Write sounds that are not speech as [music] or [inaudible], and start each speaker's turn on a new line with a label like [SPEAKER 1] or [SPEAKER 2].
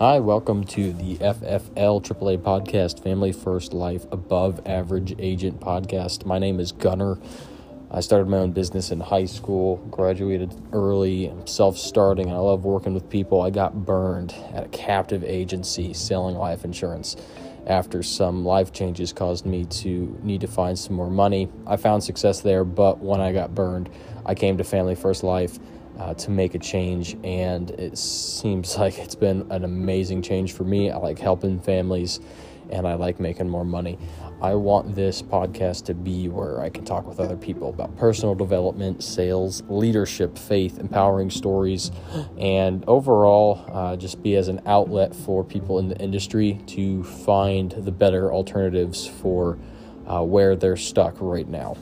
[SPEAKER 1] Hi, welcome to the FFL AAA podcast, Family First Life Above Average Agent podcast. My name is Gunner. I started my own business in high school, graduated early, self starting, and I love working with people. I got burned at a captive agency selling life insurance after some life changes caused me to need to find some more money. I found success there, but when I got burned, I came to Family First Life uh, to make a change, and it seems [laughs] like it's been an amazing change for me. I like helping families, and I like making more money. I want this podcast to be where I can talk with other people about personal development, sales, leadership, faith, empowering stories, and overall uh, just be as an outlet for people in the industry to find the better alternatives for uh, where they're stuck right now.